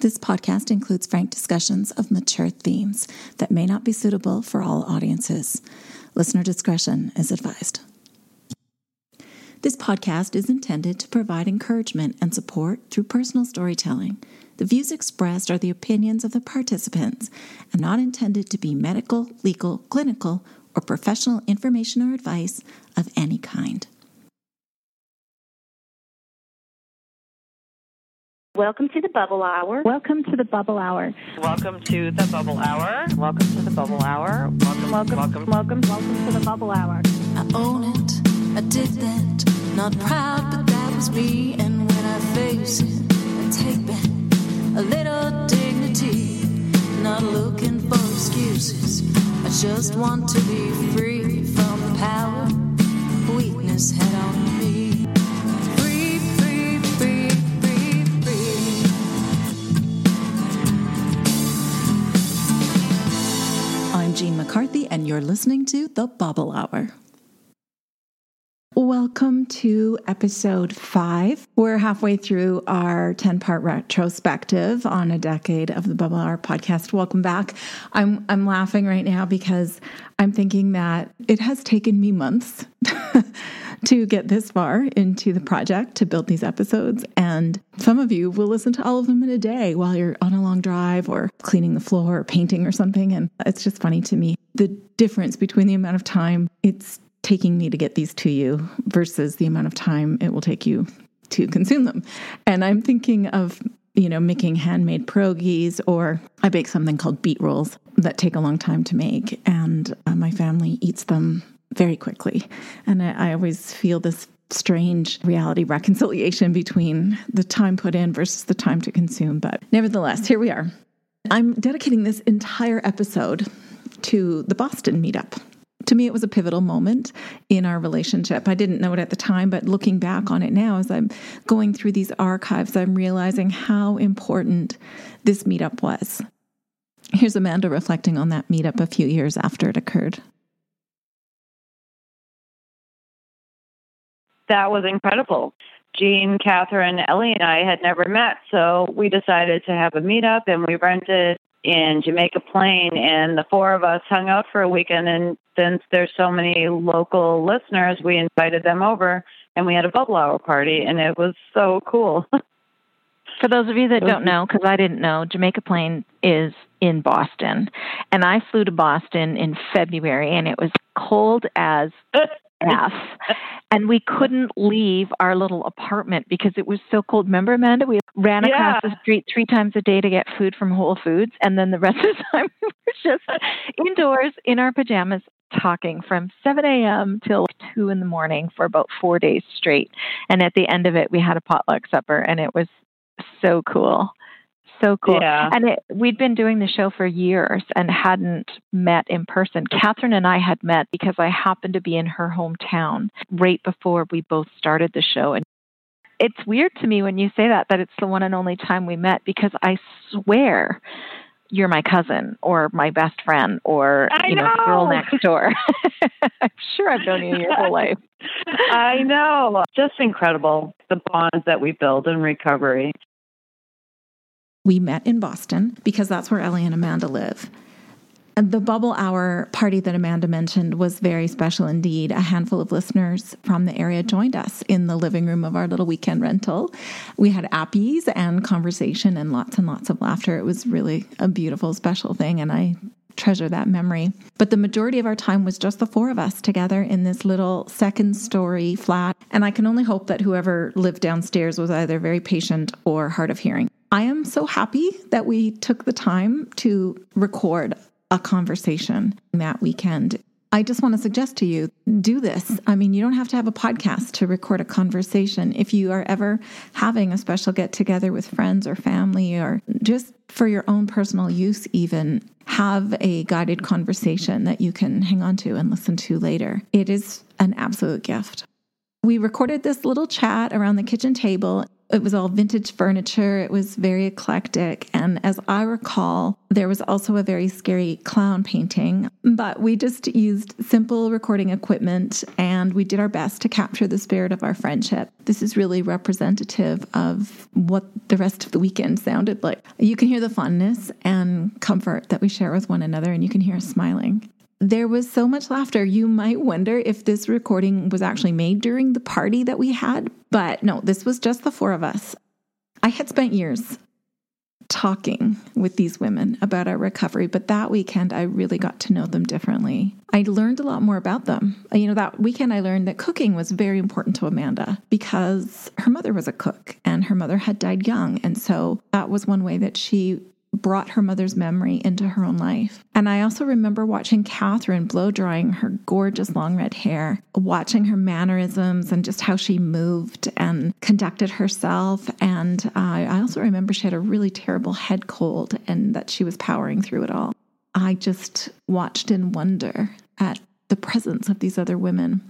This podcast includes frank discussions of mature themes that may not be suitable for all audiences. Listener discretion is advised. This podcast is intended to provide encouragement and support through personal storytelling. The views expressed are the opinions of the participants and not intended to be medical, legal, clinical, or professional information or advice of any kind. Welcome to the Bubble Hour. Welcome to the Bubble Hour. Welcome to the Bubble Hour. Welcome to the Bubble Hour. Welcome, welcome, welcome, welcome, welcome to the Bubble Hour. I own it, I did that. Not proud, but that was me. And when I face it, I take back a little dignity. Not looking for excuses. I just want to be free from the power weakness had on Jean McCarthy, and you're listening to The Bubble Hour. Welcome to episode five. We're halfway through our 10 part retrospective on a decade of the Bubble Hour podcast. Welcome back. I'm, I'm laughing right now because I'm thinking that it has taken me months to get this far into the project to build these episodes. And some of you will listen to all of them in a day while you're on a long drive or cleaning the floor or painting or something. And it's just funny to me the difference between the amount of time it's taking me to get these to you versus the amount of time it will take you to consume them. And I'm thinking of, you know, making handmade pierogies or I bake something called beet rolls that take a long time to make. And uh, my family eats them very quickly. And I, I always feel this strange reality reconciliation between the time put in versus the time to consume. But nevertheless, here we are. I'm dedicating this entire episode to the Boston meetup to me, it was a pivotal moment in our relationship. I didn't know it at the time, but looking back on it now, as I'm going through these archives, I'm realizing how important this meetup was. Here's Amanda reflecting on that meetup a few years after it occurred. That was incredible. Jean, Catherine, Ellie, and I had never met, so we decided to have a meetup and we rented in Jamaica Plain, and the four of us hung out for a weekend. And since there's so many local listeners, we invited them over, and we had a bubble hour party, and it was so cool. For those of you that don't mm-hmm. know, because I didn't know, Jamaica Plain is in Boston. And I flew to Boston in February, and it was cold as F. And we couldn't leave our little apartment because it was so cold. Remember, Amanda? We ran across Yeah. the street three times a day to get food from Whole Foods. And then the rest of the time, we were just indoors in our pajamas talking from 7 a.m. till 2 in the morning for about four days straight. And at the end of it, we had a potluck supper, and it was so cool. So cool. Yeah. And it, we'd been doing the show for years and hadn't met in person. Catherine and I had met because I happened to be in her hometown right before we both started the show. And it's weird to me when you say that, that it's the one and only time we met because I swear you're my cousin or my best friend or I you know, the girl next door. I'm sure I've known you your whole life. I know. Just incredible. The bonds that we build in recovery. We met in Boston because that's where Ellie and Amanda live. And the bubble hour party that Amanda mentioned was very special indeed. A handful of listeners from the area joined us in the living room of our little weekend rental. We had appies and conversation and lots and lots of laughter. It was really a beautiful, special thing, and I treasure that memory. But the majority of our time was just the four of us together in this little second story flat. And I can only hope that whoever lived downstairs was either very patient or hard of hearing. I am so happy that we took the time to record a conversation that weekend. I just want to suggest to you do this. I mean, you don't have to have a podcast to record a conversation. If you are ever having a special get together with friends or family, or just for your own personal use, even have a guided conversation that you can hang on to and listen to later. It is an absolute gift. We recorded this little chat around the kitchen table. It was all vintage furniture. It was very eclectic. And as I recall, there was also a very scary clown painting, but we just used simple recording equipment and we did our best to capture the spirit of our friendship. This is really representative of what the rest of the weekend sounded like. You can hear the fondness and comfort that we share with one another, and you can hear us smiling there was so much laughter. You might wonder if this recording was actually made during the party that we had, but no, this was just the four of us. I had spent years talking with these women about our recovery, but that weekend I really got to know them differently. I learned a lot more about them. You know, that weekend I learned that cooking was very important to Amanda because her mother was a cook and her mother had died young. And so that was one way that she brought her mother's memory into her own life. And I also remember watching Catherine blow drying her gorgeous long red hair, watching her mannerisms and just how she moved and conducted herself. And uh, I also remember she had a really terrible head cold and that she was powering through it all. I just watched in wonder at the presence of these other women.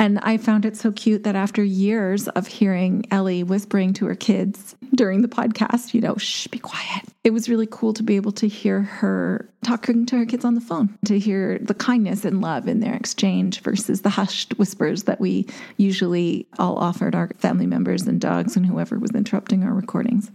And I found it so cute that after years of hearing Ellie whispering to her kids during the podcast, you know, shh, be quiet. It was really cool to be able to hear her talking to her kids on the phone, to hear the kindness and love in their exchange versus the hushed whispers that we usually all offered our family members and dogs and whoever was interrupting our recordings.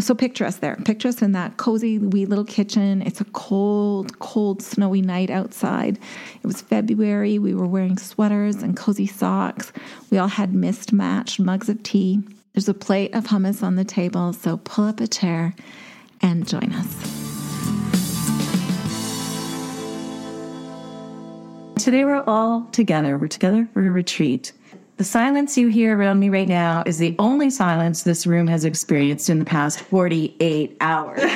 So picture us there. Picture us in that cozy wee little kitchen. It's a cold, cold, snowy night outside. It was February. We were wearing sweaters and cozy socks. We all had mismatched mugs of tea. There's a plate of hummus on the table, so pull up a chair and join us. Today we're all together. We're together for a retreat. The silence you hear around me right now is the only silence this room has experienced in the past 48 hours.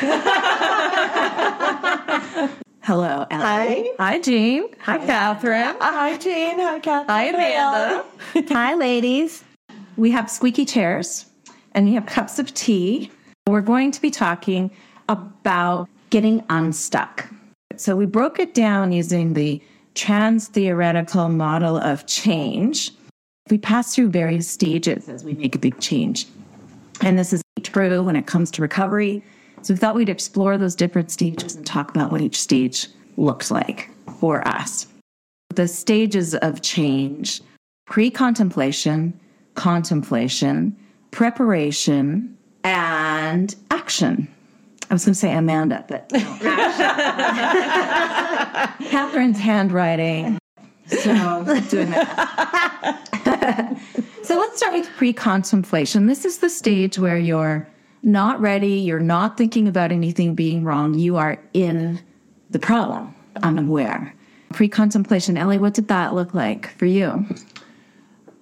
Hello, Ellie. Hi. Hi, Jean. Hi, Catherine. Uh, hi, Jean. Hi, Catherine. Hi, Amanda. Hi, ladies. We have squeaky chairs and we have cups of tea. We're going to be talking about getting unstuck. So we broke it down using the trans theoretical model of change we pass through various stages as we make a big change. And this is true when it comes to recovery. So we thought we'd explore those different stages and talk about what each stage looks like for us. The stages of change pre contemplation, contemplation, preparation, and action. I was going to say Amanda, but no. Catherine's handwriting so doing that. so let's start with pre-contemplation. This is the stage where you're not ready, you're not thinking about anything being wrong, you are in the problem, unaware. Pre-contemplation, Ellie, what did that look like for you?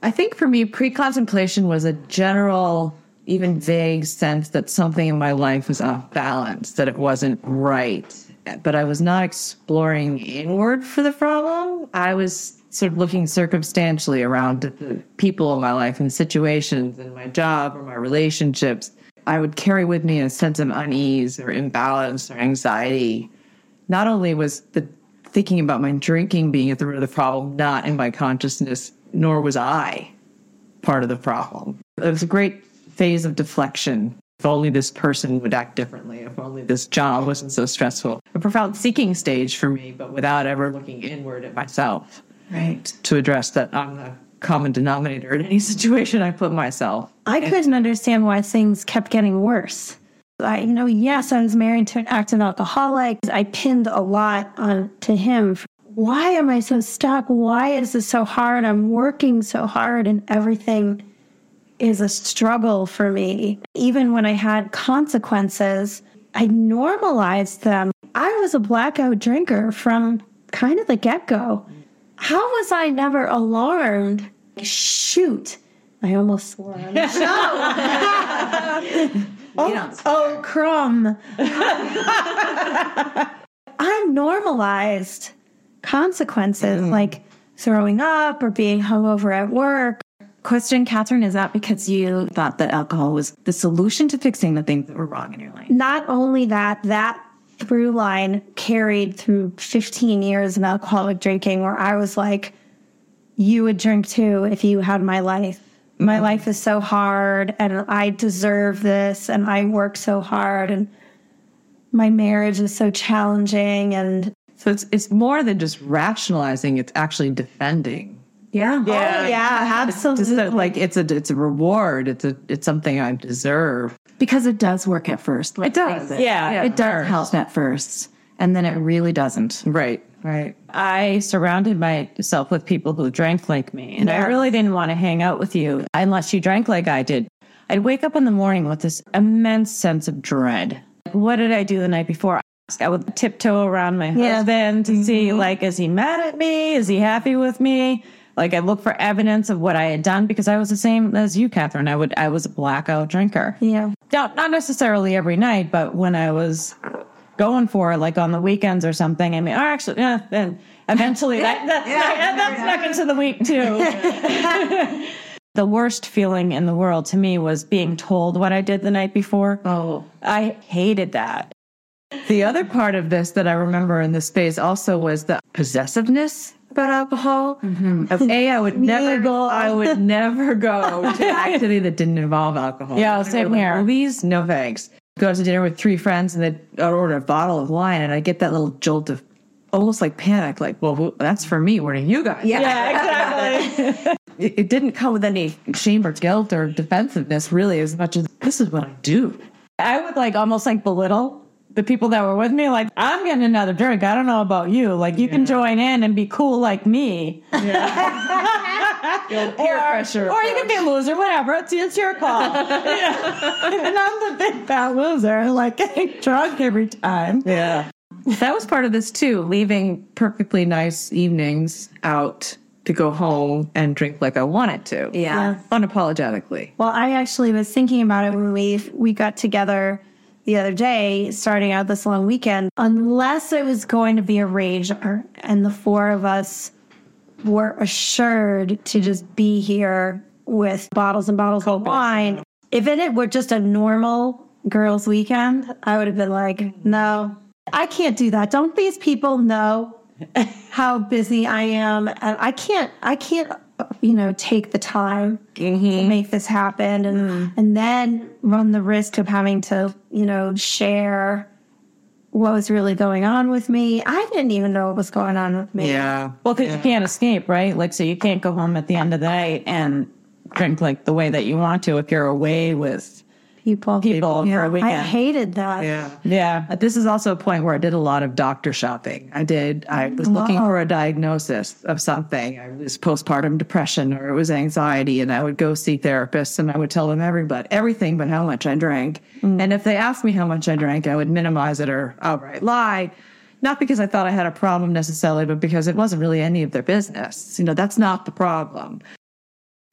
I think for me, pre-contemplation was a general, even vague sense that something in my life was off balance, that it wasn't right but I was not exploring inward for the problem. I was sort of looking circumstantially around the people in my life and situations and my job or my relationships. I would carry with me a sense of unease or imbalance or anxiety. Not only was the thinking about my drinking being at the root of the problem not in my consciousness, nor was I part of the problem. It was a great phase of deflection if only this person would act differently, if only this job wasn't so stressful. A profound seeking stage for me, but without ever looking inward at myself. Right. To address that I'm the common denominator in any situation I put myself. I couldn't understand why things kept getting worse. I you know, yes, I was married to an active alcoholic. I pinned a lot on to him. Why am I so stuck? Why is this so hard? I'm working so hard and everything is a struggle for me. Even when I had consequences, I normalized them. I was a blackout drinker from kind of the get go. How was I never alarmed? Shoot. I almost swore on the show. oh, oh, crumb. I'm normalized consequences mm. like throwing up or being hungover at work Question, Catherine, is that because you thought that alcohol was the solution to fixing the things that were wrong in your life? Not only that, that through line carried through 15 years of alcoholic drinking where I was like, you would drink too if you had my life. my mm-hmm. life is so hard and I deserve this and I work so hard and my marriage is so challenging and So it's it's more than just rationalizing; it's actually defending. Yeah. Oh, yeah, yeah, Just absolutely. that, like it's a it's a reward. It's a it's something I deserve. Because it does work at first. It does. Yeah, it does help at first. And then it really doesn't. Right. Right. I surrounded myself with people who drank like me, and I really didn't want to hang out with you unless you drank like I did. I'd wake up in the morning with this immense sense of dread. What did I do the night before? I would tiptoe around my husband to see, mm-hmm. like, is he mad at me? Is he happy with me? Like, I look for evidence of what I had done because I was the same as you, Catherine. I would, I was a blackout drinker. yeah. Not, not necessarily every night, but when I was going for it, like on the weekends or something, I mean, or actually, yeah, then eventually that, that, that, that snuck into the week too. the worst feeling in the world to me was being told what I did the night before. Oh. I hated that. The other part of this that I remember in this phase also was the possessiveness about alcohol. Mm-hmm. Of A, I would never go. I would never go to an activity that didn't involve alcohol. Yeah, same here. Movies, no thanks. Go out to dinner with three friends and they'd order a bottle of wine, and I get that little jolt of almost like panic. Like, well, who- that's for me. What are you guys? Yeah, exactly. it, it didn't come with any shame or guilt or defensiveness, really, as much as this is what I do. I would like almost like belittle the people that were with me. Like, I'm getting another drink. I don't know about you. Like, you can join in and be cool like me. Yeah. peer pressure. Or you can be a loser, whatever. It's, it's your call. yeah. And I'm the big fat loser, like getting drunk every time. Yeah. That was part of this too, leaving perfectly nice evenings out to go home and drink like I wanted to. Yeah. Unapologetically. Well, I actually was thinking about it when we we got together the other day, starting out this long weekend. Unless it was going to be a rager, and the four of us were assured to just be here with bottles and bottles of wine. If it were just a normal girls' weekend, I would have been like, no, I can't do that. Don't these people know how busy I am? And I can't, I can't, you know, take the time to mm-hmm. make this happen and, mm. and then run the risk of having to, you know, share what was really going on with me. I didn't even know what was going on with me. Yeah. Well, because you can't escape, right? Like, so you can't go home at the end of the night and drink like the way that you want to if you're away with People, people for a I weekend. I hated that. Yeah. Uh, This is also a point where I did a lot of doctor shopping. I did, I was looking for a diagnosis of something. I was postpartum depression or it was anxiety and I would go see therapists and I would tell them everybody, everything but how much I drank. And if they asked me how much I drank, I would minimize it or outright lie. Not because I thought I had a problem necessarily, but because it wasn't really any of their business. You know, that's not the problem.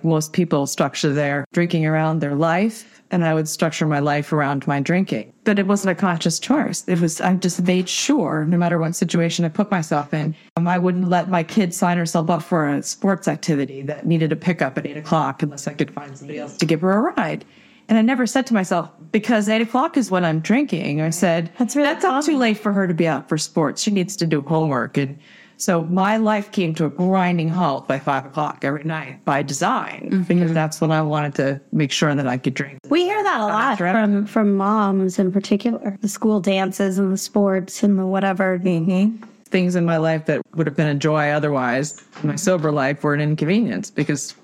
Most people structure their drinking around their life, and I would structure my life around my drinking. But it wasn't a conscious choice. It was, I just made sure, no matter what situation I put myself in, um, I wouldn't let my kid sign herself up for a sports activity that needed a pickup at eight o'clock unless I could find somebody else to give her a ride. And I never said to myself, because eight o'clock is when I'm drinking. I said, that's, really that's too late for her to be out for sports. She needs to do homework. And so my life came to a grinding halt by five o'clock every night by design, because mm-hmm. that's when I wanted to make sure that I could drink. We hear that a lot from from moms in particular. The school dances and the sports and the whatever. Mm-hmm. Things in my life that would have been a joy otherwise, my sober life, were an inconvenience because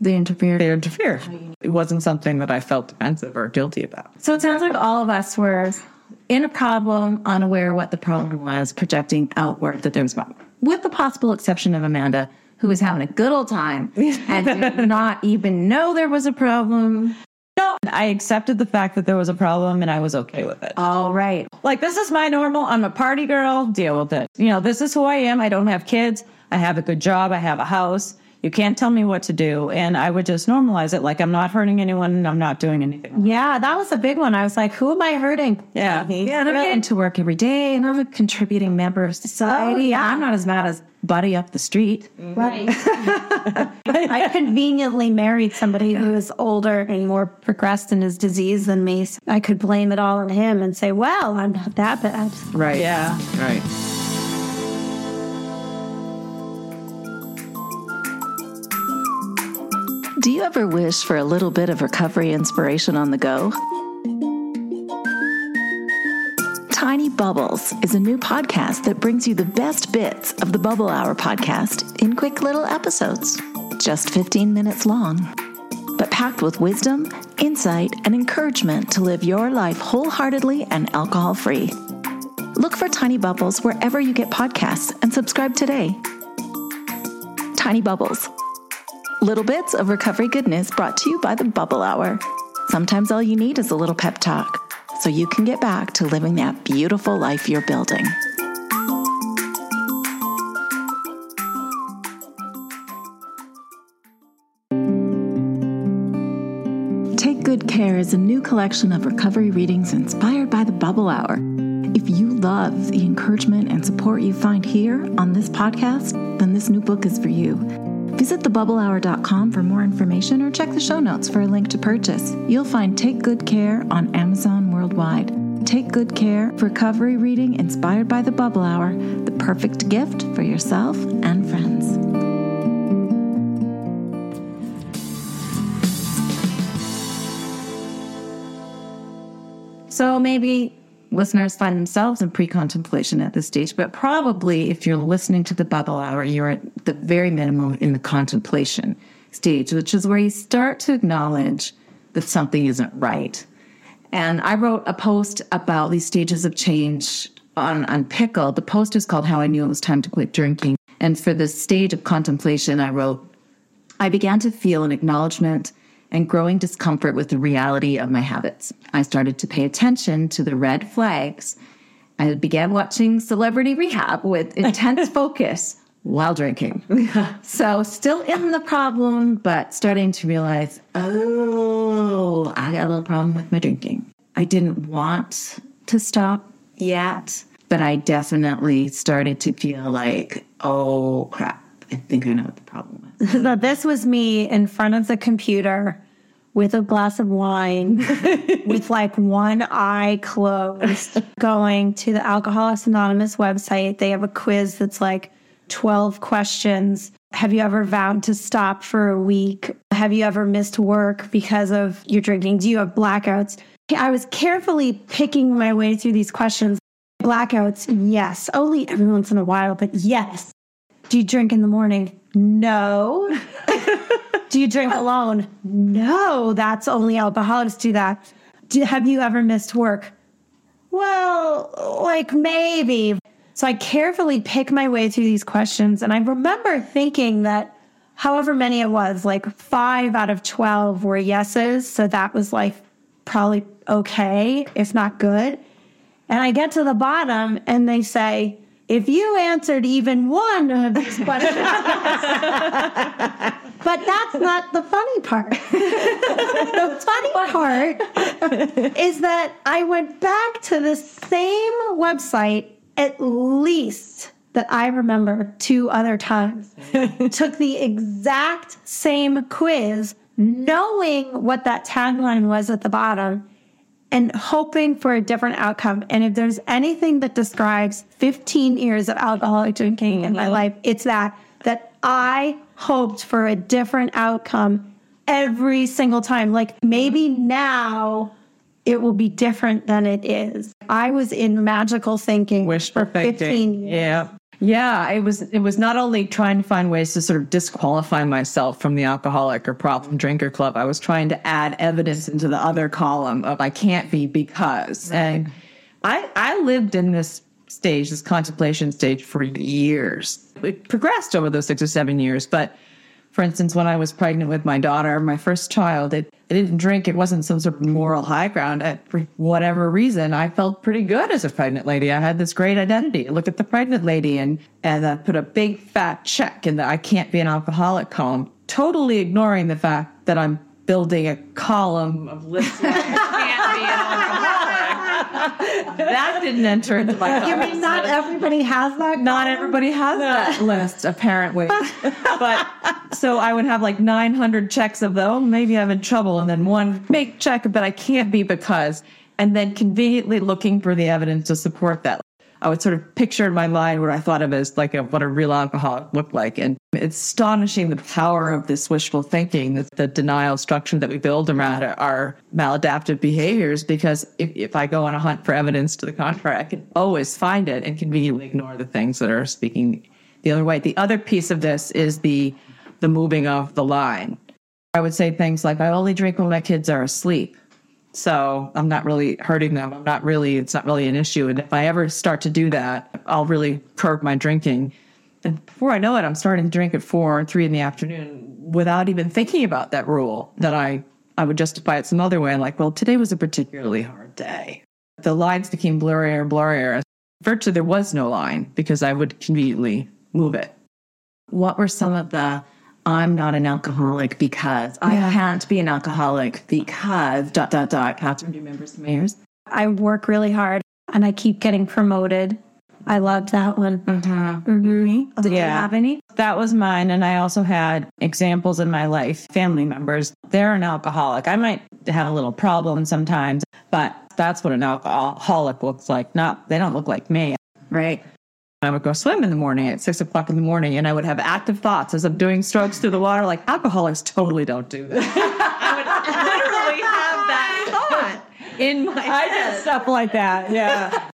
They interfered. they interfered. It wasn't something that I felt defensive or guilty about. So it sounds like all of us were in a problem, unaware what the problem was, projecting outward that there was a problem. With the possible exception of Amanda, who was having a good old time and did not even know there was a problem. No, I accepted the fact that there was a problem and I was okay with it. All right. Like, this is my normal. I'm a party girl. Deal with it. You know, this is who I am. I don't have kids. I have a good job. I have a house. You can't tell me what to do. And I would just normalize it. Like, I'm not hurting anyone and I'm not doing anything. Yeah, that was a big one. I was like, who am I hurting? Yeah. Yeah, I'm getting to work every day and I'm a contributing member of society. Oh, yeah. I'm not as mad as Buddy up the street. Mm-hmm. Right. I conveniently married somebody who is older and more progressed in his disease than me. So I could blame it all on him and say, well, I'm not that bad. Right. Yeah. Right. Do you ever wish for a little bit of recovery inspiration on the go? Tiny Bubbles is a new podcast that brings you the best bits of the Bubble Hour podcast in quick little episodes, just 15 minutes long, but packed with wisdom, insight, and encouragement to live your life wholeheartedly and alcohol free. Look for Tiny Bubbles wherever you get podcasts and subscribe today. Tiny Bubbles. Little bits of recovery goodness brought to you by the Bubble Hour. Sometimes all you need is a little pep talk so you can get back to living that beautiful life you're building. Take Good Care is a new collection of recovery readings inspired by the Bubble Hour. If you love the encouragement and support you find here on this podcast, then this new book is for you. Visit thebubblehour.com for more information or check the show notes for a link to purchase. You'll find Take Good Care on Amazon worldwide. Take Good Care, recovery reading inspired by the Bubble Hour, the perfect gift for yourself and friends. So maybe listeners find themselves in pre contemplation at this stage, but probably if you're listening to the bubble hour, you're at the very minimum in the contemplation stage, which is where you start to acknowledge that something isn't right. And I wrote a post about these stages of change on, on Pickle. The post is called How I Knew It Was Time to Quit Drinking. And for the stage of contemplation, I wrote, I began to feel an acknowledgement and growing discomfort with the reality of my habits. I started to pay attention to the red flags. I began watching Celebrity Rehab with intense focus while drinking. so, still in the problem, but starting to realize, oh, I got a little problem with my drinking. I didn't want to stop yet, but I definitely started to feel like, oh crap, I think I know what the problem is. So this was me in front of the computer with a glass of wine, with like one eye closed, going to the Alcoholics Anonymous website. They have a quiz that's like 12 questions. Have you ever vowed to stop for a week? Have you ever missed work because of your drinking? Do you have blackouts? I was carefully picking my way through these questions. Blackouts, yes. Only every once in a while, but yes. Do you drink in the morning? No. do you drink alone? No. That's only alcoholics do that. Do, have you ever missed work? Well, like maybe. So I carefully pick my way through these questions. And I remember thinking that however many it was, like five out of 12 were yeses. So that was like probably okay, if not good. And I get to the bottom and they say, if you answered even one of these questions, but that's not the funny part. the funny part is that I went back to the same website at least that I remember two other times, took the exact same quiz, knowing what that tagline was at the bottom and hoping for a different outcome. And if there's anything that describes 15 years of alcoholic drinking in my mm-hmm. life, it's that, that I hoped for a different outcome every single time. Like maybe now it will be different than it is. I was in magical thinking Wish for 15 years. Yeah. Yeah, it was it was not only trying to find ways to sort of disqualify myself from the alcoholic or problem drinker club. I was trying to add evidence into the other column of I can't be because. And I I lived in this stage, this contemplation stage for years. It progressed over those six or seven years, but for instance, when I was pregnant with my daughter, my first child, it, it didn't drink. It wasn't some sort of moral high ground. At, for whatever reason, I felt pretty good as a pregnant lady. I had this great identity. Look at the pregnant lady and, and I put a big fat check in the I can't be an alcoholic column, totally ignoring the fact that I'm building a column of listeners. I can't be an alcoholic. That didn't enter into my You mean not everybody has that? not everybody has that list, apparently. but so I would have like 900 checks of though, maybe I'm in trouble, and then one make check, but I can't be because, and then conveniently looking for the evidence to support that. I would sort of picture in my mind what I thought of as like a, what a real alcoholic looked like. And it's astonishing the power of this wishful thinking, the, the denial structure that we build around our maladaptive behaviors. Because if, if I go on a hunt for evidence to the contrary, I can always find it and conveniently ignore the things that are speaking the other way. The other piece of this is the the moving of the line. I would say things like, I only drink when my kids are asleep. So I'm not really hurting them. I'm not really, it's not really an issue. And if I ever start to do that, I'll really curb my drinking. And before I know it, I'm starting to drink at four or three in the afternoon without even thinking about that rule that I, I would justify it some other way. I'm like, well, today was a particularly hard day. The lines became blurrier and blurrier. Virtually, there was no line because I would conveniently move it. What were some of the I'm not an alcoholic because I can't be an alcoholic because dot dot dot. Catherine, do you remember some years? I work really hard and I keep getting promoted. I loved that one. Mm-hmm. Do you Yeah. have any? That was mine. And I also had examples in my life, family members. They're an alcoholic. I might have a little problem sometimes, but that's what an alcoholic looks like. Not, they don't look like me. Right. I would go swim in the morning at six o'clock in the morning and I would have active thoughts as I'm doing strokes through the water. Like alcoholics totally don't do that. I would literally have that thought in my head. I did stuff like that. Yeah.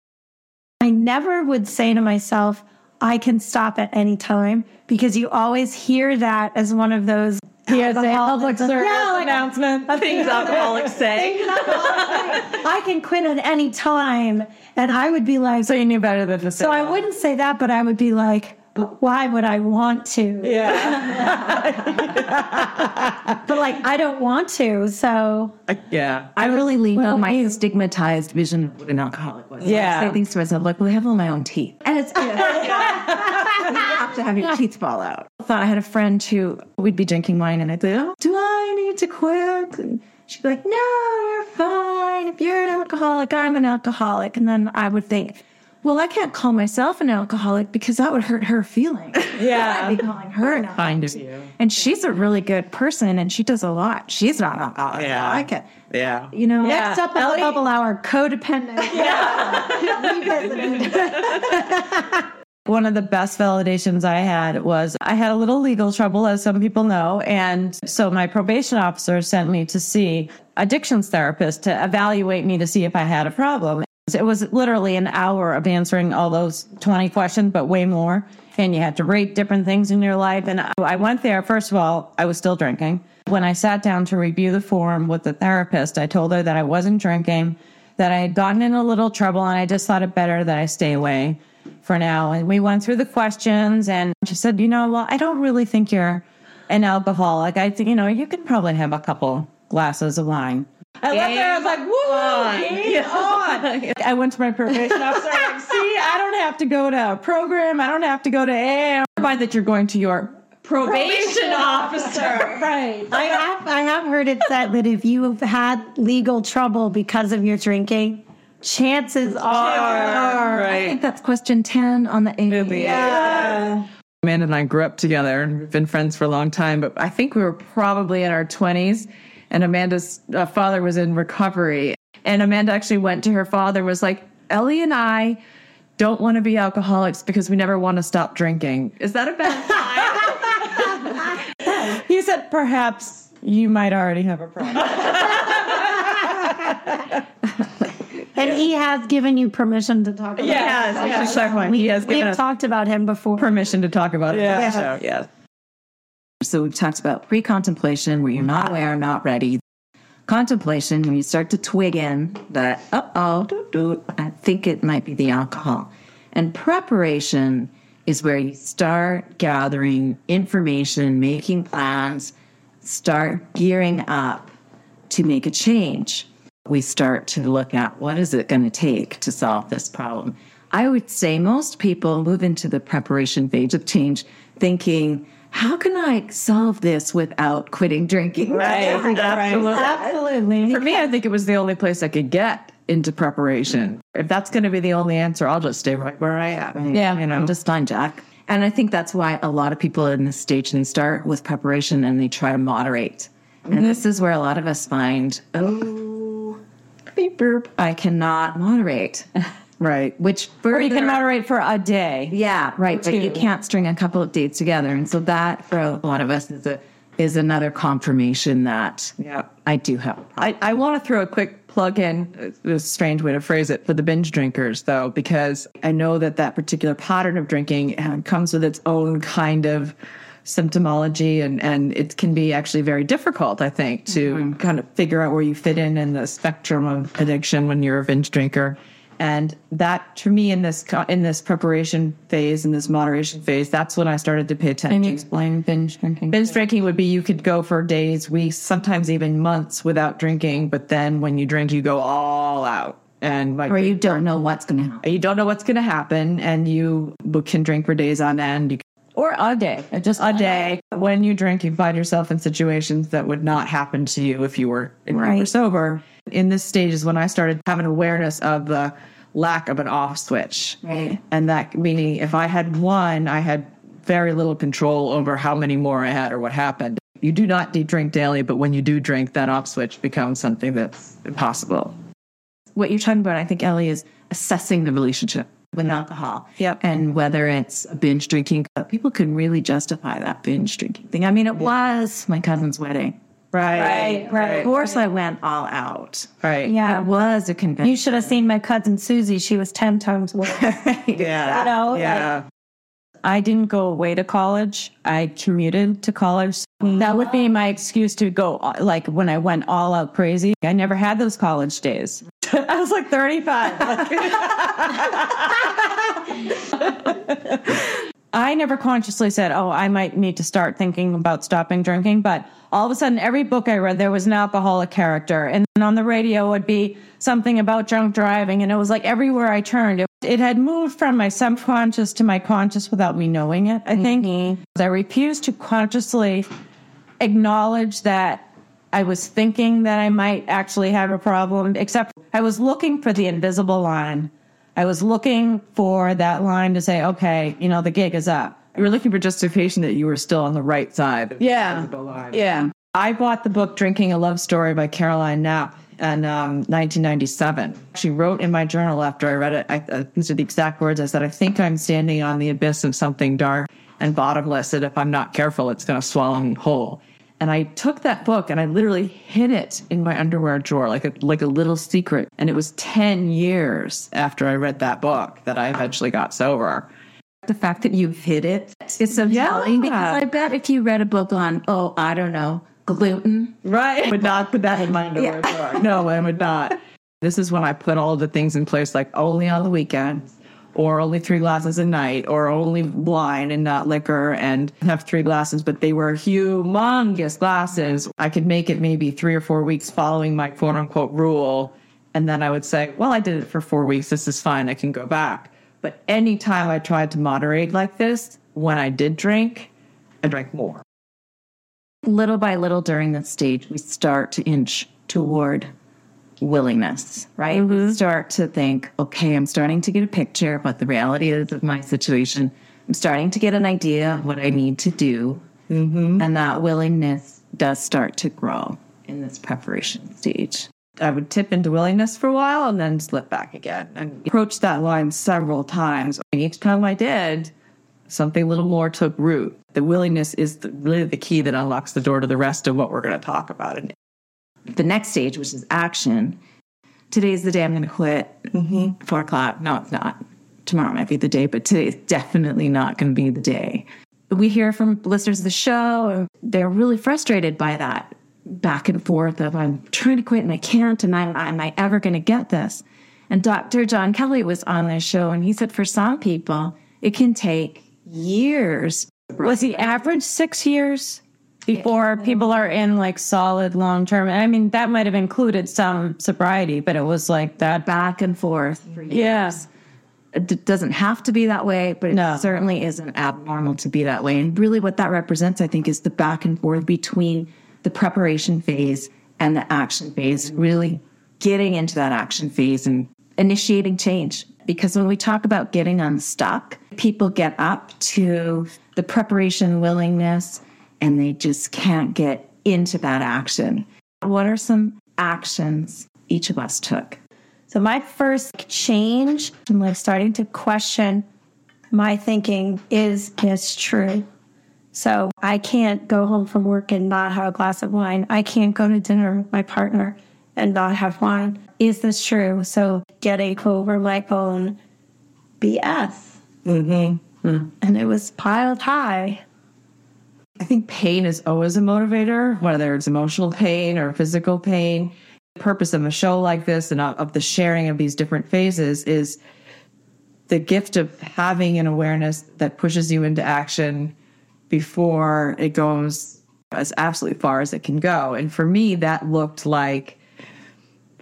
I never would say to myself, I can stop at any time because you always hear that as one of those PSA public service Yeah, like- announcement. Things alcoholics say. I can quit at any time. And I would be like, So you knew better than to say so I wouldn't say that, but I would be like, but why would I want to? Yeah. But like, I don't want to. So yeah. I really leave Well, my you- stigmatized vision of what an alcoholic was. Yeah. I say things to myself like, well, I have all my own teeth. And it's you have to have your teeth fall out. I thought I had a friend who we'd be drinking wine and I'd say, oh, do I need to quit? And she'd be like, no, you're fine. If you're an alcoholic, I'm an alcoholic. And then I would think, well, I can't call myself an alcoholic because that would hurt her feelings. Yeah. I'd be calling her an alcoholic. Kind of you. And she's a really good person and she does a lot. She's not an alcoholic. Yeah. I like it. Yeah. You know, next up at the bubble hour, codependent. Yeah. One of the best validations I had was I had a little legal trouble, as some people know. And so my probation officer sent me to see addictions therapist to evaluate me to see if I had a problem. It was literally an hour of answering all those 20 questions, but way more. And you had to rate different things in your life. And I went there. First of all, I was still drinking. When I sat down to review the form with the therapist, I told her that I wasn't drinking, that I had gotten in a little trouble, and I just thought it better that I stay away for now. And we went through the questions, and she said, You know, well, I don't really think you're an alcoholic. I think, you know, you could probably have a couple glasses of wine. I left there, I was like, woo, game on. I went to my probation officer, I'm like, see, I don't have to go to a program. I don't have to go to AA. By that you're going to your probation officer. Right. I have I have heard it said that if you have had legal trouble because of your drinking, chances are I think that's question 10 on the A. Yeah. Amanda and I grew up together and we've been friends for a long time, but I think we were probably in our 20s. And Amanda's uh, father was in recovery. And Amanda actually went to her father, was like, Ellie and I don't want to be alcoholics because we never want to stop drinking. Is that a bad sign? he said, perhaps you might already have a problem. and he has given you permission to talk about Yes, it. yes, exactly. He has given We've us talked about him before. permission to talk about it. Yeah. So, yes. So we've talked about pre contemplation, where you're not aware, not ready. Contemplation, when you start to twig in that, uh oh, I think it might be the alcohol. And preparation is where you start gathering information, making plans, start gearing up to make a change. We start to look at what is it going to take to solve this problem. I would say most people move into the preparation phase of change thinking, how can I solve this without quitting drinking? Right. Absolutely. Absolutely. For me, I think it was the only place I could get into preparation. If that's going to be the only answer, I'll just stay right where I am. Yeah, you know. I'm just fine, Jack. And I think that's why a lot of people in this stage they start with preparation and they try to moderate. And mm-hmm. this is where a lot of us find, oh, beep, burp, I cannot moderate. Right. which Or you can moderate for a day. Yeah, right. But you can't string a couple of dates together, and so that for a lot of us is a is another confirmation that Yeah. I do have. I, I want to throw a quick plug in, uh, a strange way to phrase it, for the binge drinkers, though, because I know that that particular pattern of drinking uh, comes with its own kind of symptomology and, and it can be actually very difficult, I think, to kind of figure out where you fit in in the spectrum of addiction when you're a binge drinker. And that, to me, in this in this preparation phase, in this moderation phase, that's when I started to pay attention. Can you explain binge drinking? Binge drinking would be you could go for days, weeks, sometimes even months without drinking, but then when you drink, you go all out. And like Or you don't know what's going to happen. you don't know what's going to happen, and you can drink for days on end. You Or a day. Just a day. When you drink, you find yourself in situations that would not happen to you if you were, if you were sober. In this stage is when I started having awareness of the lack of an off switch. Right. And that meaning if I had one, I had very little control over how many more I had or what happened. You do not drink daily, but when you do drink, that off switch becomes something that's impossible. What you're talking about, I think, Ellie, is assessing the relationship with alcohol. Yep. And whether it's a binge drinking, cup, people can really justify that binge drinking thing. I mean, it was my cousin's wedding. Right. Right, Of course, I went all out. Right. Yeah. It was a convention. You should have seen my cousin Susie. She was 10 times worse. Yeah. You know, Yeah. I didn't go away to college. I commuted to college. That would be my excuse to go, like, when I went all out crazy. I never had those college days. I was like 35. I never consciously said, oh, I might need to start thinking about stopping drinking. But all of a sudden, every book I read, there was an alcoholic character. And then on the radio would be something about drunk driving. And it was like everywhere I turned, it, it had moved from my subconscious to my conscious without me knowing it, I think. Mm-hmm. I refused to consciously acknowledge that I was thinking that I might actually have a problem, except I was looking for the invisible line. I was looking for that line to say, okay, you know, the gig is up. You were looking for justification that you were still on the right side. Yeah. Yeah. I bought the book Drinking a Love Story by Caroline Knapp in um, 1997. She wrote in my journal after I read it, I, uh, these are the exact words I said, I think I'm standing on the abyss of something dark and bottomless that if I'm not careful, it's going to swallow me whole. And I took that book and I literally hid it in my underwear drawer like a, like a little secret. And it was 10 years after I read that book that I eventually got sober. the fact that you hid it is so telling because I bet if you read a book on, oh, I don't know, gluten, Right. I would not put that in my underwear drawer. No, I would not. This is when I put all the things in place, like only on the weekends, or only three glasses a night, or only wine and not liquor, and have three glasses, but they were humongous glasses. I could make it maybe three or four weeks following my quote unquote rule. And then I would say, well, I did it for four weeks. This is fine. I can go back. But anytime I tried to moderate like this, when I did drink, I drank more. little by little during this stage, we start to inch toward willingness, right? Mm-hmm. We start to think, okay, I'm starting to get a picture of what the reality is of my situation. I'm starting to get an idea of what I need to do. Mm-hmm. And that willingness does start to grow in this preparation stage. I would tip into willingness for a while and then slip back again and approach that line several times. And each time I did, something a little more took root. The willingness is the, really the key that unlocks the door to the rest of what we're going to talk about. And The next stage, which is action. Today's the day I'm going to quit. Mm-hmm. Four o'clock. No, it's not. Tomorrow might be the day, but today is definitely not going to be the day. We hear from listeners of the show, and they're really frustrated by that back and forth of I'm trying to quit and I can't, and I'm, am I ever going to get this? And Dr. John Kelly was on this show, and he said for some people, it can take years. Was the average six years before people are in like solid long term? I mean, that might have included some sobriety, but it was like that. Back and forth for. Yeah. it d- doesn't have to be that way, but it No. certainly isn't abnormal to be that way. And really, what that represents, I think, is the back and forth between the preparation phase and the action phase, really getting into that action phase and initiating change. Because when we talk about getting unstuck, people get up to the preparation willingness and they just can't get into that action. What are some actions each of us took So my first change, I'm like starting to question my thinking is this true? So I can't go home from work and not have a glass of wine. I can't go to dinner with my partner and not have wine. Is this true? So getting over my own BS. Mm-hmm. And it was piled high. I think pain is always a motivator, whether it's emotional pain or physical pain. The purpose of a show like this and of the sharing of these different phases is the gift of having an awareness that pushes you into action before it goes as absolutely far as it can go. And for me, that looked like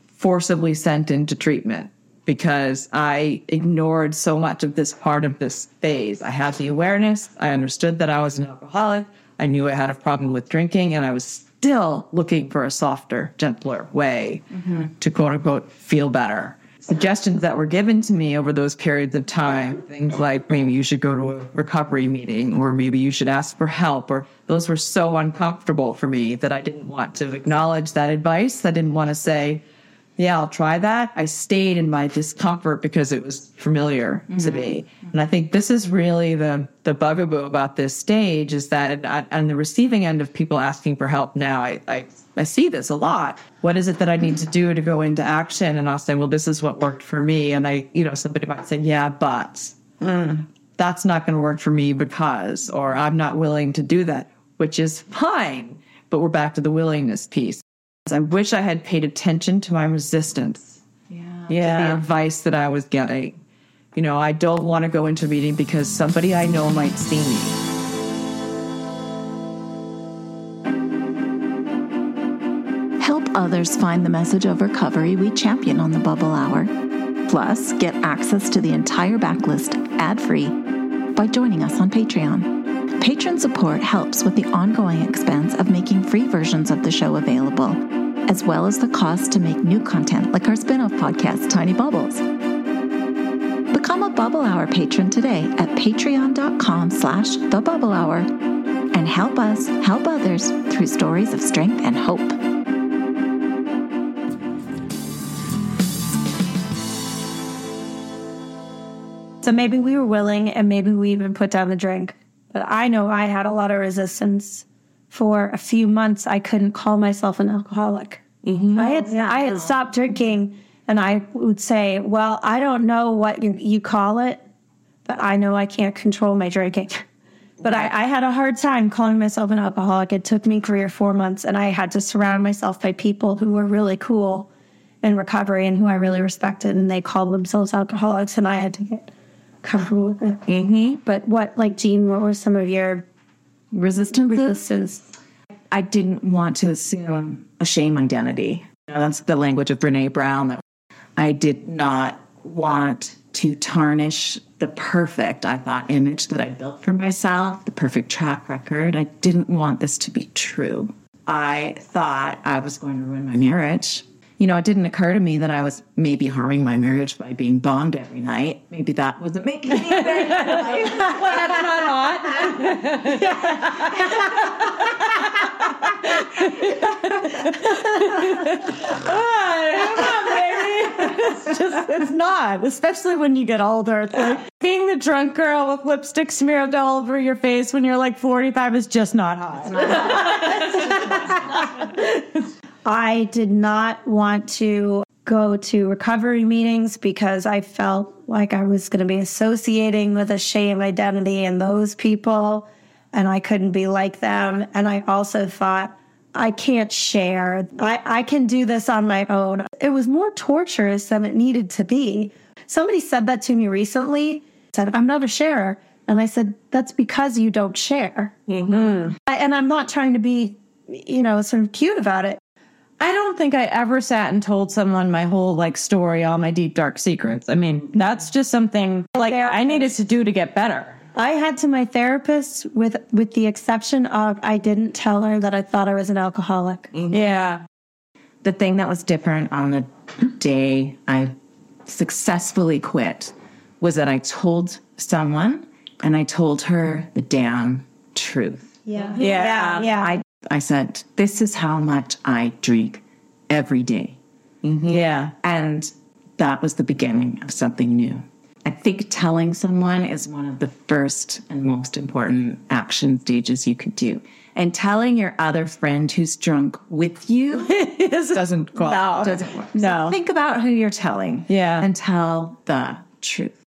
forcibly sent into treatment because I ignored so much of this part of this phase. I had the awareness, I understood that I was an alcoholic, I knew I had a problem with drinking, and I was still looking for a softer, gentler way mm-hmm. to quote unquote feel better. Suggestions that were given to me over those periods of time, things like maybe you should go to a recovery meeting, or maybe you should ask for help, or those were so uncomfortable for me that I didn't want to acknowledge that advice. I didn't want to say, yeah, I'll try that. I stayed in my discomfort because it was familiar to me. And I think this is really the, the bugaboo about this stage is that on- on the receiving end of people asking for help now, I, I, I see this a lot. What is it that I need to do to go into action? And I'll say, well, this is what worked for me. And I, you know, somebody might say, yeah, but mm, that's not going to work for me because, or I'm not willing to do that, which is fine. But we're back to the willingness piece. I wish I had paid attention to my resistance. Yeah. Yeah. The advice that I was getting. You know, I don't want to go into a meeting because somebody I know might see me. Help others find the message of recovery we champion on the Bubble Hour. Plus, get access to the entire backlist ad free by joining us on Patreon. Patron support helps with the ongoing expense of making free versions of the show available, as well as the cost to make new content like our spin off podcast, Tiny Bubbles. Become a Bubble Hour patron today at patreon.com slash the Bubble Hour and help us help others through stories of strength and hope. So maybe we were willing and maybe we even put down the drink. But I know I had a lot of resistance. For a few months, I couldn't call myself an alcoholic. Mm-hmm. I had I had oh. stopped drinking, and I would say, "Well, I don't know what you, you call it, but I know I can't control my drinking." But I, I had a hard time calling myself an alcoholic. It took me three or four months, and I had to surround myself by people who were really cool in recovery and who I really respected, and they called themselves alcoholics, and I had to get comfortable with it. Mm-hmm. But what, like Jean, what were some of your Resistance resistance? I didn't want to assume a shame identity. You know, that's the language of Brene Brown. That I did not want to tarnish the perfect, I thought, image that I built for myself, the perfect track record. I didn't want this to be true. I thought I was going to ruin my marriage. You know, it didn't occur to me that I was maybe harming my marriage by being bombed every night. Maybe that wasn't making any sense. well, that's not hot. It's just, it's not, especially when you get older. It's like being the drunk girl with lipstick smeared all over your face when you're like 45 is just not hot. I did not want to go to recovery meetings because I felt like I was going to be associating with a shame identity and those people, and I couldn't be like them. And I also thought, I can't share. I, I can do this on my own. It was more torturous than it needed to be. Somebody said that to me recently, said, I'm not a sharer. And I said, that's because you don't share. Mm-hmm. I, and I'm not trying to be, you know, sort of cute about it. I don't think I ever sat and told someone my whole like story, all my deep dark secrets. I mean, that's just something like I needed to do to get better. I had to my therapist with with the exception of I didn't tell her that I thought I was an alcoholic. Mm-hmm. Yeah. the thing that was different on the day I successfully quit was that I told someone and I told her the damn truth. Yeah. Yeah. Yeah. I, I said, This is how much I drink every day. Mm-hmm. Yeah. And that was the beginning of something new. I think telling someone is one of the first and most important action stages you could do. And telling your other friend who's drunk with you doesn't go. no, doesn't work. No. So think about who you're telling. Yeah. And tell the truth.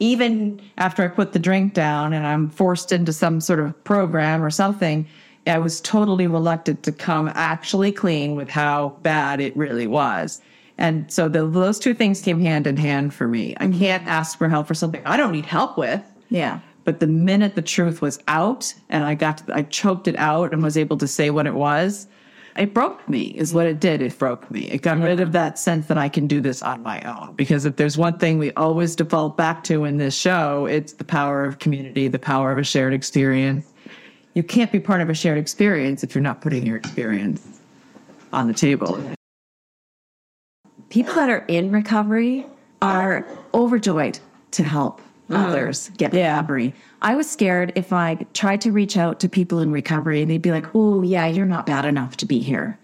even after I put the drink down and I'm forced into some sort of program or something, I was totally reluctant to come actually clean with how bad it really was. And so the, those two things came hand in hand for me. I can't ask for help for something I don't need help with. Yeah. But the minute the truth was out and I got, to, I choked it out and was able to say what it was, it broke me, is what it did. It broke me. It got rid of that sense that I can do this on my own. Because if there's one thing we always default back to in this show, it's the power of community, the power of a shared experience. You can't be part of a shared experience if you're not putting your experience on the table. People that are in recovery are overjoyed to help mm. others get recovery. I was scared if I tried to reach out to people in recovery, and they'd be like, "Oh, yeah, you're not bad enough to be here.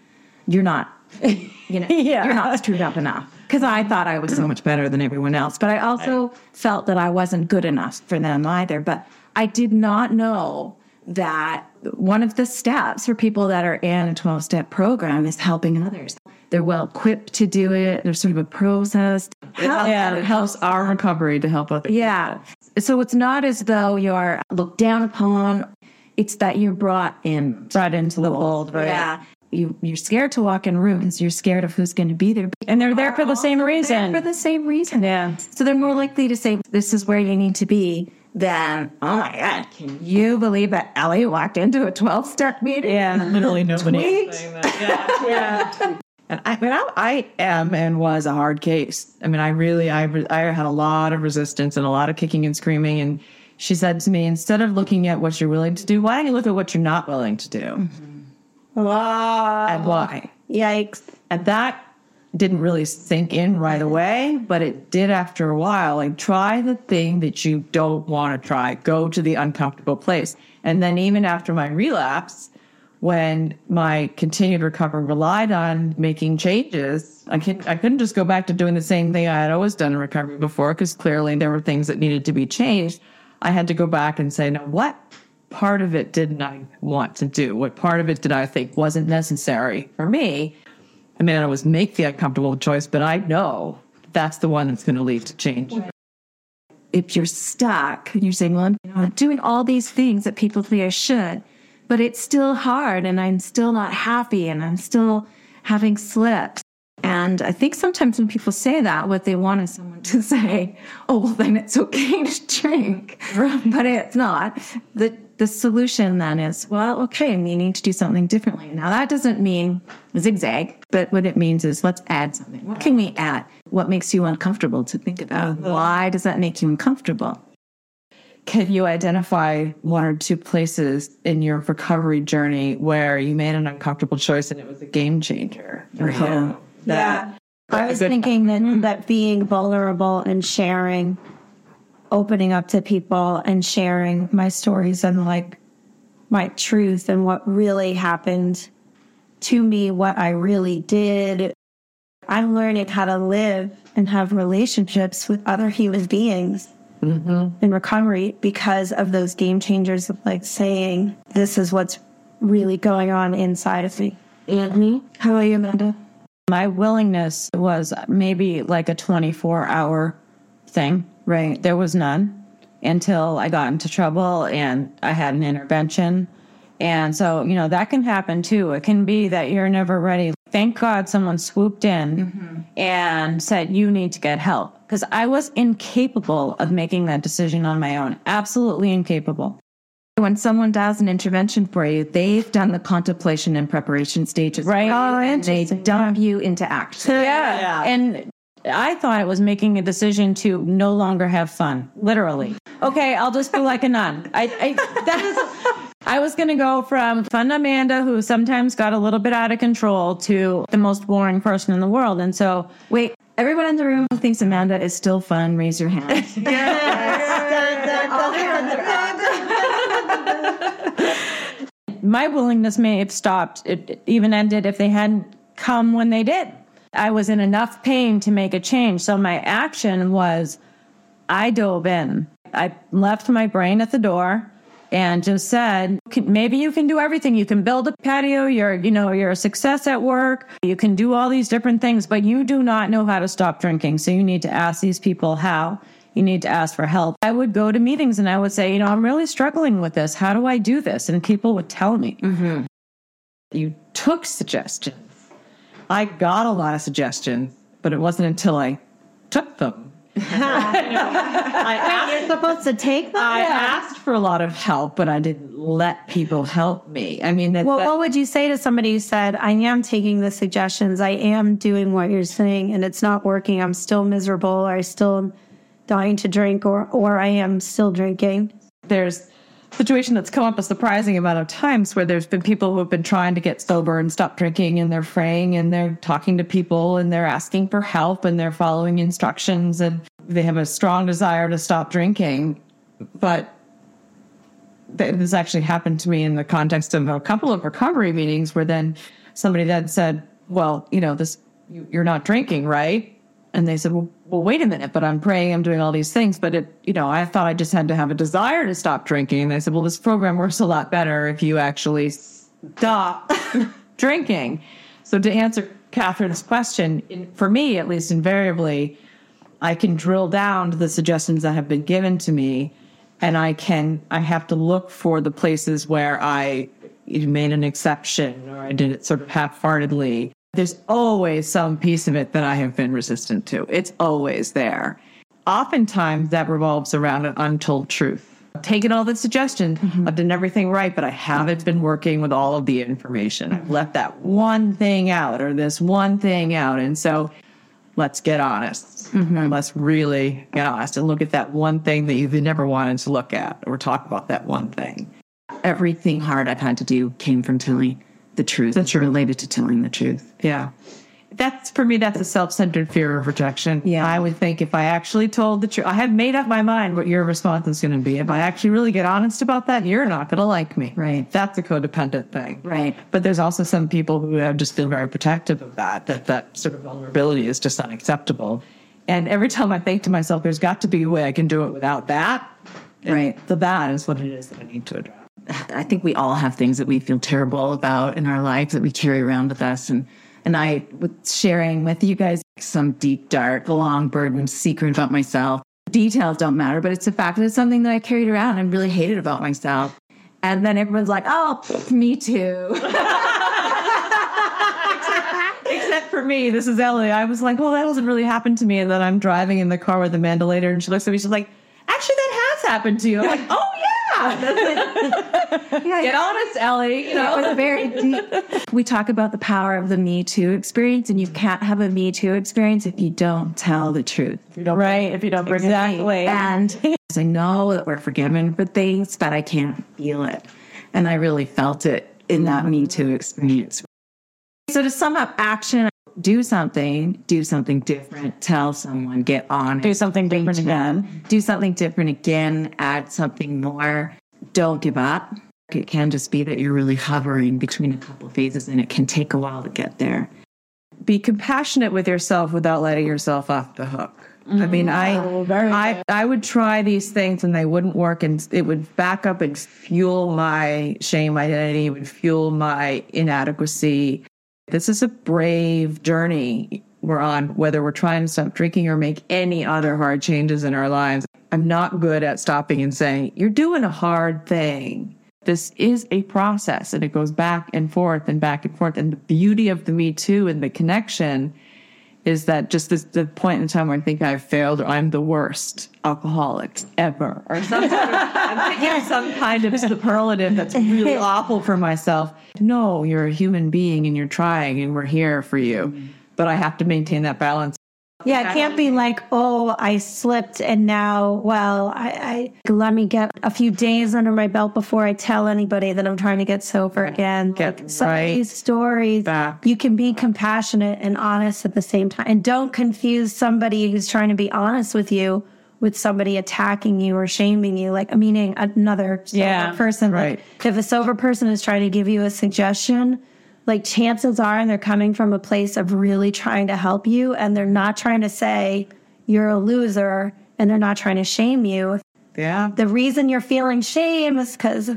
You're not, you know, you're not screwed up enough." Because I thought I was so much better than everyone else, but I also felt that I wasn't good enough for them either. But I did not know that one of the steps for people that are in a 12 step program is helping others. They're well equipped to do it. There's sort of a process. Yeah, it helps our recovery to help others. Yeah. So it's not as though you're looked down upon. It's that you're brought in. Brought into the fold, right? Yeah. You, you're scared to walk in rooms. You're scared of who's going to be there. And they're there for the same reason. For the same reason. Yeah. So they're more likely to say, this is where you need to be than, oh my God, can you believe that Ellie walked into a 12 step meeting? Yeah, literally nobody. That. Yeah, yeah. And I, mean, I, I am and was a hard case. I mean, I really, I, I had a lot of resistance and a lot of kicking and screaming. And she said to me, instead of looking at what you're willing to do, why don't you look at what you're not willing to do mm-hmm. Wow. and why? Yikes. And that didn't really sink in right away, but it did after a while. Like, try the thing that you don't want to try, go to the uncomfortable place. And then, even after my relapse, when my continued recovery relied on making changes, I, can, I couldn't just go back to doing the same thing I had always done in recovery before, because clearly there were things that needed to be changed. I had to go back and say, now, what part of it didn't I want to do? What part of it did I think wasn't necessary for me? I mean, I always make the uncomfortable choice, but I know that's the one that's going to lead to change. if you're stuck and you're saying, well, I'm, doing all these things that people say I should, but it's still hard and I'm still not happy and I'm still having slips. And I think sometimes when people say that, what they want is someone to say, oh, well, then it's okay to drink. But it's not. The, the solution then is, well, okay, you need to do something differently. Now, that doesn't mean zigzag, but what it means is let's add something. What can we add? What makes you uncomfortable to think about? Uh-huh. Why does that make you uncomfortable? Can you identify one or two places in your recovery journey where you made an uncomfortable choice and it was a game changer? Uh-huh. Yeah. Yeah. I was thinking that, mm-hmm. that being vulnerable and sharing, opening up to people and sharing my stories and like my truth and what really happened to me, what I really did. I'm learning how to live and have relationships with other human beings mm-hmm. in recovery because of those game changers of like saying, this is what's really going on inside of me. Anthony, how are you, Amanda? My willingness was maybe like a 24 hour thing, right? There was none until I got into trouble and I had an intervention. And so, you know, that can happen too. It can be that you're never ready. Thank God someone swooped in mm-hmm. and said, you need to get help. Because I was incapable of making that decision on my own. Absolutely incapable. When someone does an intervention for you, they've done the contemplation and preparation stages. Right. Oh, And they dump you into action. Yeah. And I thought it was making a decision to no longer have fun, literally. Okay, I'll just be like a nun. I, I that is I was gonna go from fun Amanda, who sometimes got a little bit out of control, to the most boring person in the world. And so Wait, everyone in the room who thinks Amanda is still fun, raise your hand. my willingness may have stopped, it even ended if they hadn't come when they did. I was in enough pain to make a change. So my action was I dove in. I left my brain at the door and just said, maybe you can do everything. You can build a patio. You're, you know, you're a success at work. You can do all these different things, but you do not know how to stop drinking. So you need to ask these people how. You need to ask for help. I would go to meetings and I would say, you know, I'm really struggling with this. How do I do this? And people would tell me. Mm-hmm. You took suggestions. I got a lot of suggestions, but it wasn't until I took them I asked, You're supposed to take them. I asked for a lot of help, but I didn't let people help me. I mean, that, well, that, what would you say to somebody who said, "I am taking the suggestions. I am doing what you're saying, and it's not working. I'm still miserable, or I still am dying to drink, or or I am still drinking." There's situation that's come up a surprising amount of times where there's been people who have been trying to get sober and stop drinking and they're fraying and they're talking to people and they're asking for help and they're following instructions and they have a strong desire to stop drinking. But this actually happened to me in the context of a couple of recovery meetings where then somebody then said, well, you know, this, you're not drinking, right? And they said, well, well, wait a minute, but I'm praying, I'm doing all these things. But it, you know, I thought I just had to have a desire to stop drinking. And I said, well, this program works a lot better if you actually stop drinking. So to answer Catherine's question, for me, at least invariably, I can drill down to the suggestions that have been given to me and I can, I have to look for the places where I made an exception or I did it sort of half-heartedly there's always some piece of it that I have been resistant to. It's always there. Oftentimes that revolves around an untold truth. I've taken all the suggestions, mm-hmm. I've done everything right, but I haven't been working with all of the information. I've left that one thing out or this one thing out. And so let's get honest. Mm-hmm. Let's really get honest and look at that one thing that you've never wanted to look at or talk about that one thing. Everything hard I've had to do came from Tilly the truth. That's related to telling the truth. Yeah. That's for me, that's a self centered fear of rejection. Yeah. I would think if I actually told the truth, I have made up my mind what your response is going to be. If I actually really get honest about that, you're not going to like me. Right. That's a codependent thing. Right. But there's also some people who have just feel very protective of that, that that sort of vulnerability is just unacceptable. And every time I think to myself, there's got to be a way I can do it without that. Right. The that is what it is that I need to address. I think we all have things that we feel terrible about in our lives that we carry around with us. And, and I was sharing with you guys some deep, dark, long burden secret about myself. Details don't matter, but it's the fact that it's something that I carried around and really hated about myself. And then everyone's like, oh, me too. Except for me, this is Ellie. I was like, well, that doesn't really happen to me. And then I'm driving in the car with Amanda later, and she looks at me, she's like, actually, that has happened to you. I'm like, oh, yeah, Get honest, Ellie. You know, it's very deep. We talk about the power of the Me Too experience, and you can't have a Me Too experience if you don't tell the truth. If you don't, right? If you don't bring exactly. it And I know that we're forgiven for things, but I can't feel it, and I really felt it in that Me Too experience. So to sum up, action do something, do something different, tell someone, get on Do something different again. Do something different again, add something more. Don't give up. It can just be that you're really hovering between a couple of phases and it can take a while to get there. Be compassionate with yourself without letting yourself off the hook. I mean, mm-hmm. I, oh, I, I would try these things and they wouldn't work, and it would back up and fuel my shame identity, would fuel my inadequacy, this is a brave journey we're on, whether we're trying to stop drinking or make any other hard changes in our lives. I'm not good at stopping and saying, You're doing a hard thing. This is a process and it goes back and forth and back and forth. And the beauty of the Me Too and the connection is that just this, the point in time where I think I've failed or I'm the worst alcoholic ever or some sort of, I'm thinking some kind of superlative that's really awful for myself. No, you're a human being and you're trying and we're here for you. But I have to maintain that balance yeah, it can't be like, oh, I slipped and now, well, I, I, let me get a few days under my belt before I tell anybody that I'm trying to get sober again. Get like, some right of these stories, back. you can be compassionate and honest at the same time. And don't confuse somebody who's trying to be honest with you with somebody attacking you or shaming you, like meaning another yeah, person. Right. Like, if a sober person is trying to give you a suggestion, like chances are, and they're coming from a place of really trying to help you, and they're not trying to say you're a loser, and they're not trying to shame you. Yeah. The reason you're feeling shame is because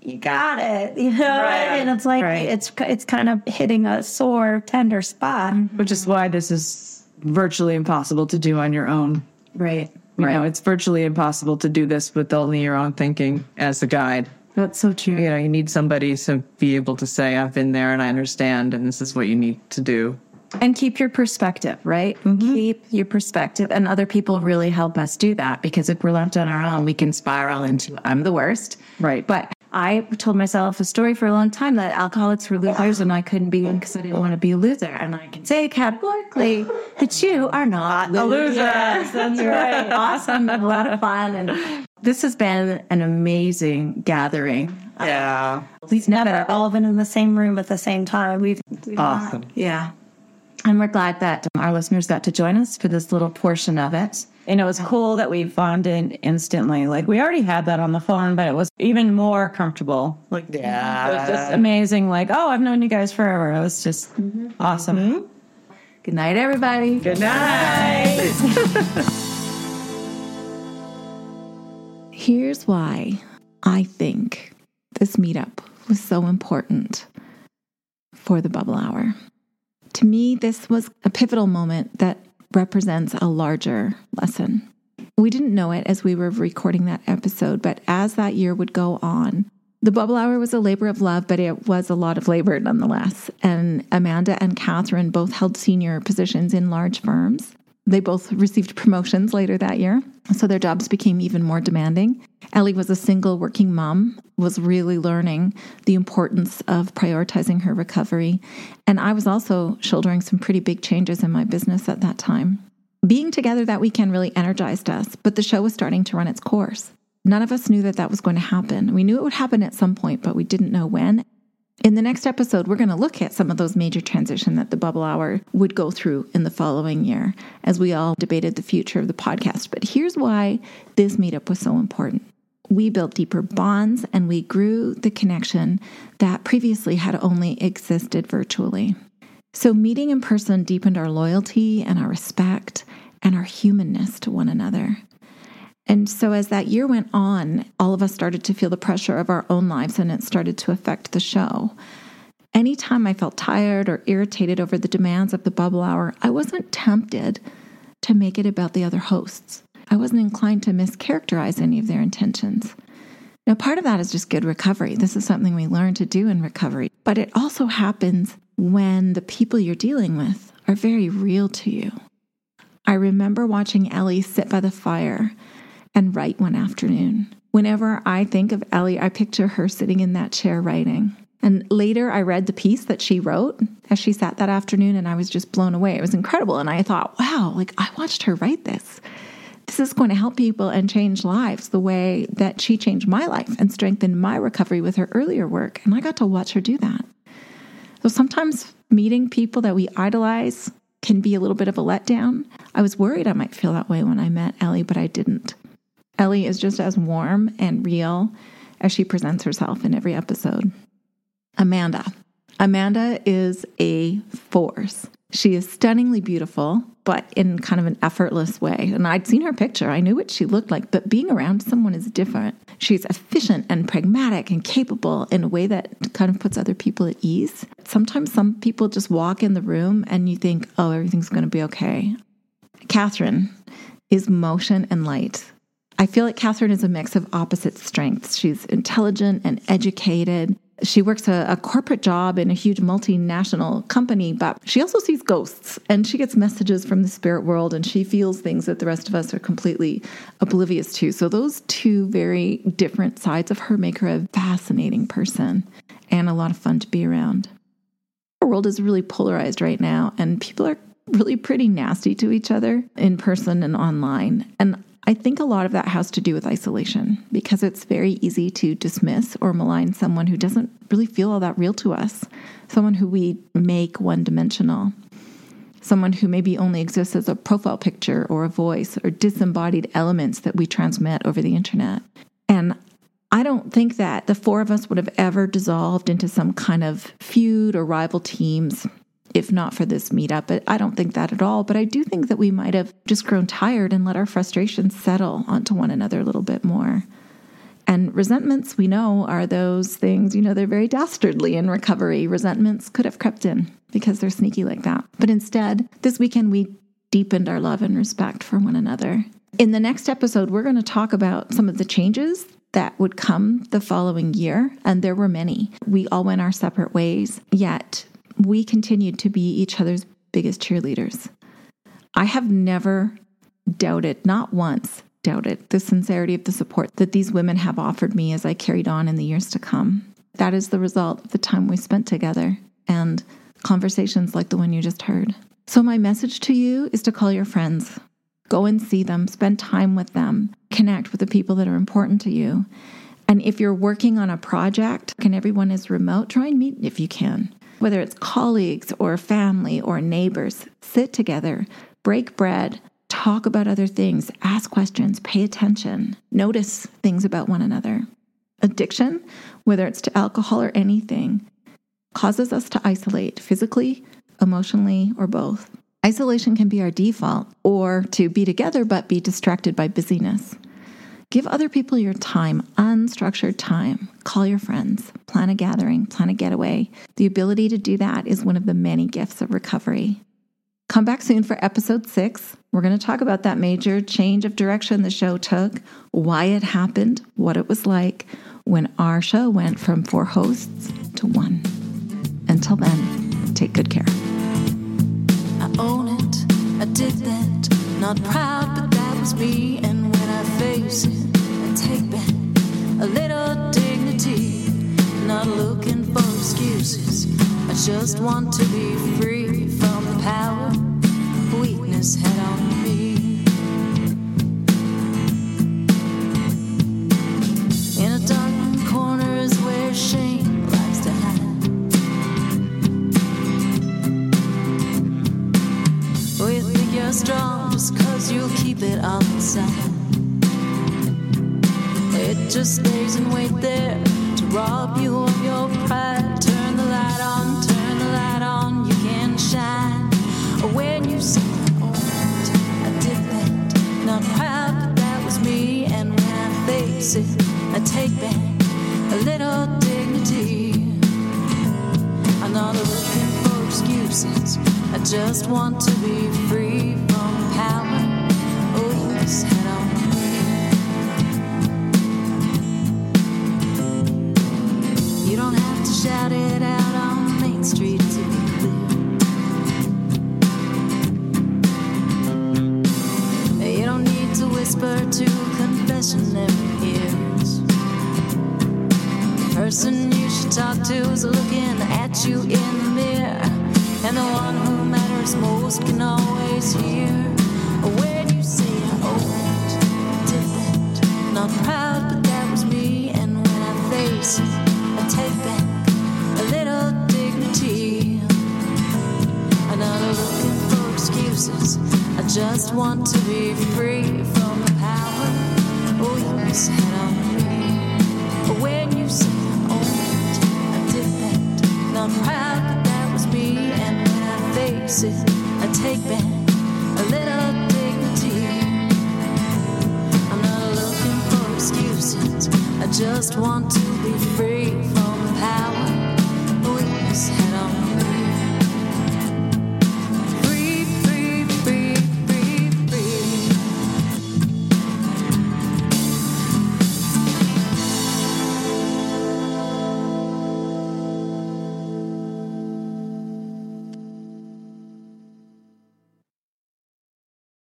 you got it, you know, right. and it's like Right. it's it's kind of hitting a sore, tender spot. Mm-hmm. Which is why this is virtually impossible to do on your own. Right. You know, it's virtually impossible to do this with only your own thinking as a guide. That's so true. You know, you need somebody to be able to say, I've been there and I understand, and this is what you need to do. And keep your perspective, right? Mm-hmm. Keep your perspective. And other people really help us do that because if we're left on our own, we can spiral into I'm the worst. Right. But I told myself a story for a long time that alcoholics were losers and I couldn't be one because I didn't want to be a loser. And I can say categorically that you are not a loser. That's right. awesome a lot of fun. And this has been an amazing gathering. Yeah. These never Never all been in the same room at the same time. We've Awesome. yeah. And we're glad that our listeners got to join us for this little portion of it. You it was cool that we bonded instantly. Like we already had that on the phone, but it was even more comfortable. Like, yeah, it was just amazing. Like, oh, I've known you guys forever. It was just mm-hmm. awesome. Mm-hmm. Good night, everybody. Good night. Here's why I think this meetup was so important for the bubble hour. To me, this was a pivotal moment that represents a larger lesson. We didn't know it as we were recording that episode, but as that year would go on, the bubble hour was a labor of love, but it was a lot of labor nonetheless. And Amanda and Catherine both held senior positions in large firms. They both received promotions later that year, so their jobs became even more demanding. Ellie was a single working mom, was really learning the importance of prioritizing her recovery. And I was also shouldering some pretty big changes in my business at that time. Being together that weekend really energized us, but the show was starting to run its course. None of us knew that that was going to happen. We knew it would happen at some point, but we didn't know when. In the next episode, we're going to look at some of those major transitions that the Bubble Hour would go through in the following year as we all debated the future of the podcast. But here's why this meetup was so important. We built deeper bonds and we grew the connection that previously had only existed virtually. So, meeting in person deepened our loyalty and our respect and our humanness to one another. And so, as that year went on, all of us started to feel the pressure of our own lives and it started to affect the show. Anytime I felt tired or irritated over the demands of the bubble hour, I wasn't tempted to make it about the other hosts. I wasn't inclined to mischaracterize any of their intentions. Now, part of that is just good recovery. This is something we learn to do in recovery. But it also happens when the people you're dealing with are very real to you. I remember watching Ellie sit by the fire and write one afternoon. Whenever I think of Ellie, I picture her sitting in that chair writing. And later I read the piece that she wrote as she sat that afternoon and I was just blown away. It was incredible. And I thought, wow, like I watched her write this. This is going to help people and change lives the way that she changed my life and strengthened my recovery with her earlier work. And I got to watch her do that. So sometimes meeting people that we idolize can be a little bit of a letdown. I was worried I might feel that way when I met Ellie, but I didn't. Ellie is just as warm and real as she presents herself in every episode. Amanda. Amanda is a force. She is stunningly beautiful, but in kind of an effortless way. And I'd seen her picture, I knew what she looked like, but being around someone is different. She's efficient and pragmatic and capable in a way that kind of puts other people at ease. Sometimes some people just walk in the room and you think, oh, everything's going to be okay. Catherine is motion and light. I feel like Catherine is a mix of opposite strengths. She's intelligent and educated. She works a, a, corporate job in a huge multinational company, but she also sees ghosts and she gets messages from the spirit world and she feels things that the rest of us are completely oblivious to. So, those two very different sides of her make her a fascinating person and a lot of fun to be around. Our world is really polarized right now, and people are really pretty nasty to each other in person and online. And I think a lot of that has to do with isolation because it's very easy to dismiss or malign someone who doesn't really feel all that real to us, someone who we make one dimensional, someone who maybe only exists as a profile picture or a voice or disembodied elements that we transmit over the internet. And I don't think that the four of us would have ever dissolved into some kind of feud or rival teams if not for this meetup. I don't think that at all. But I do think that we might have just grown tired and let our frustrations settle onto one another a little bit more. And resentments, we know, are those things, you know, they're very dastardly in recovery. Resentments could have crept in because they're sneaky like that. But instead, this weekend, we deepened our love and respect for one another. In the next episode, we're going to talk about some of the changes that would come the following year, and there were many. We all went our separate ways, yet we continued to be each other's biggest cheerleaders. I have never doubted, not once doubted, the sincerity of the support that these women have offered me as I carried on in the years to come. That is the result of the time we spent together and conversations like the one you just heard. So, my message to you is to call your friends, go and see them, spend time with them, connect with the people that are important to you. And if you're working on a project and everyone is remote, try and meet if you can whether it's colleagues or family or neighbors, sit together, break bread, talk about other things, ask questions, pay attention, notice things about one another. Addiction, whether it's to alcohol or anything, causes us to isolate physically, emotionally, or both. Isolation can be our default, or to be together but be distracted by busyness. Give other people your time, unstructured time. Call your friends, plan a gathering, plan a getaway. The ability to do that is one of the many gifts of recovery. Come back soon for episode six. We're going to talk about that major change of direction the show took, why it happened, what it was like when our show went from four hosts to one. Until then, take good care. I own it, I did that, not proud, but that was me. And I face it, take back a little dignity. Not looking for excuses. I just want to be free from the power weakness had on me. In a dark corner is where shame likes to hide. You think you're strong just cause you keep it all inside just stays and wait there to rob you of your pride. Turn the light on, turn the light on, you can shine. When you say, Oh, I did that, not proud, but that was me. And when I face it, I take back a little dignity. I'm not looking for excuses, I just want to be free from power. Oh, yes,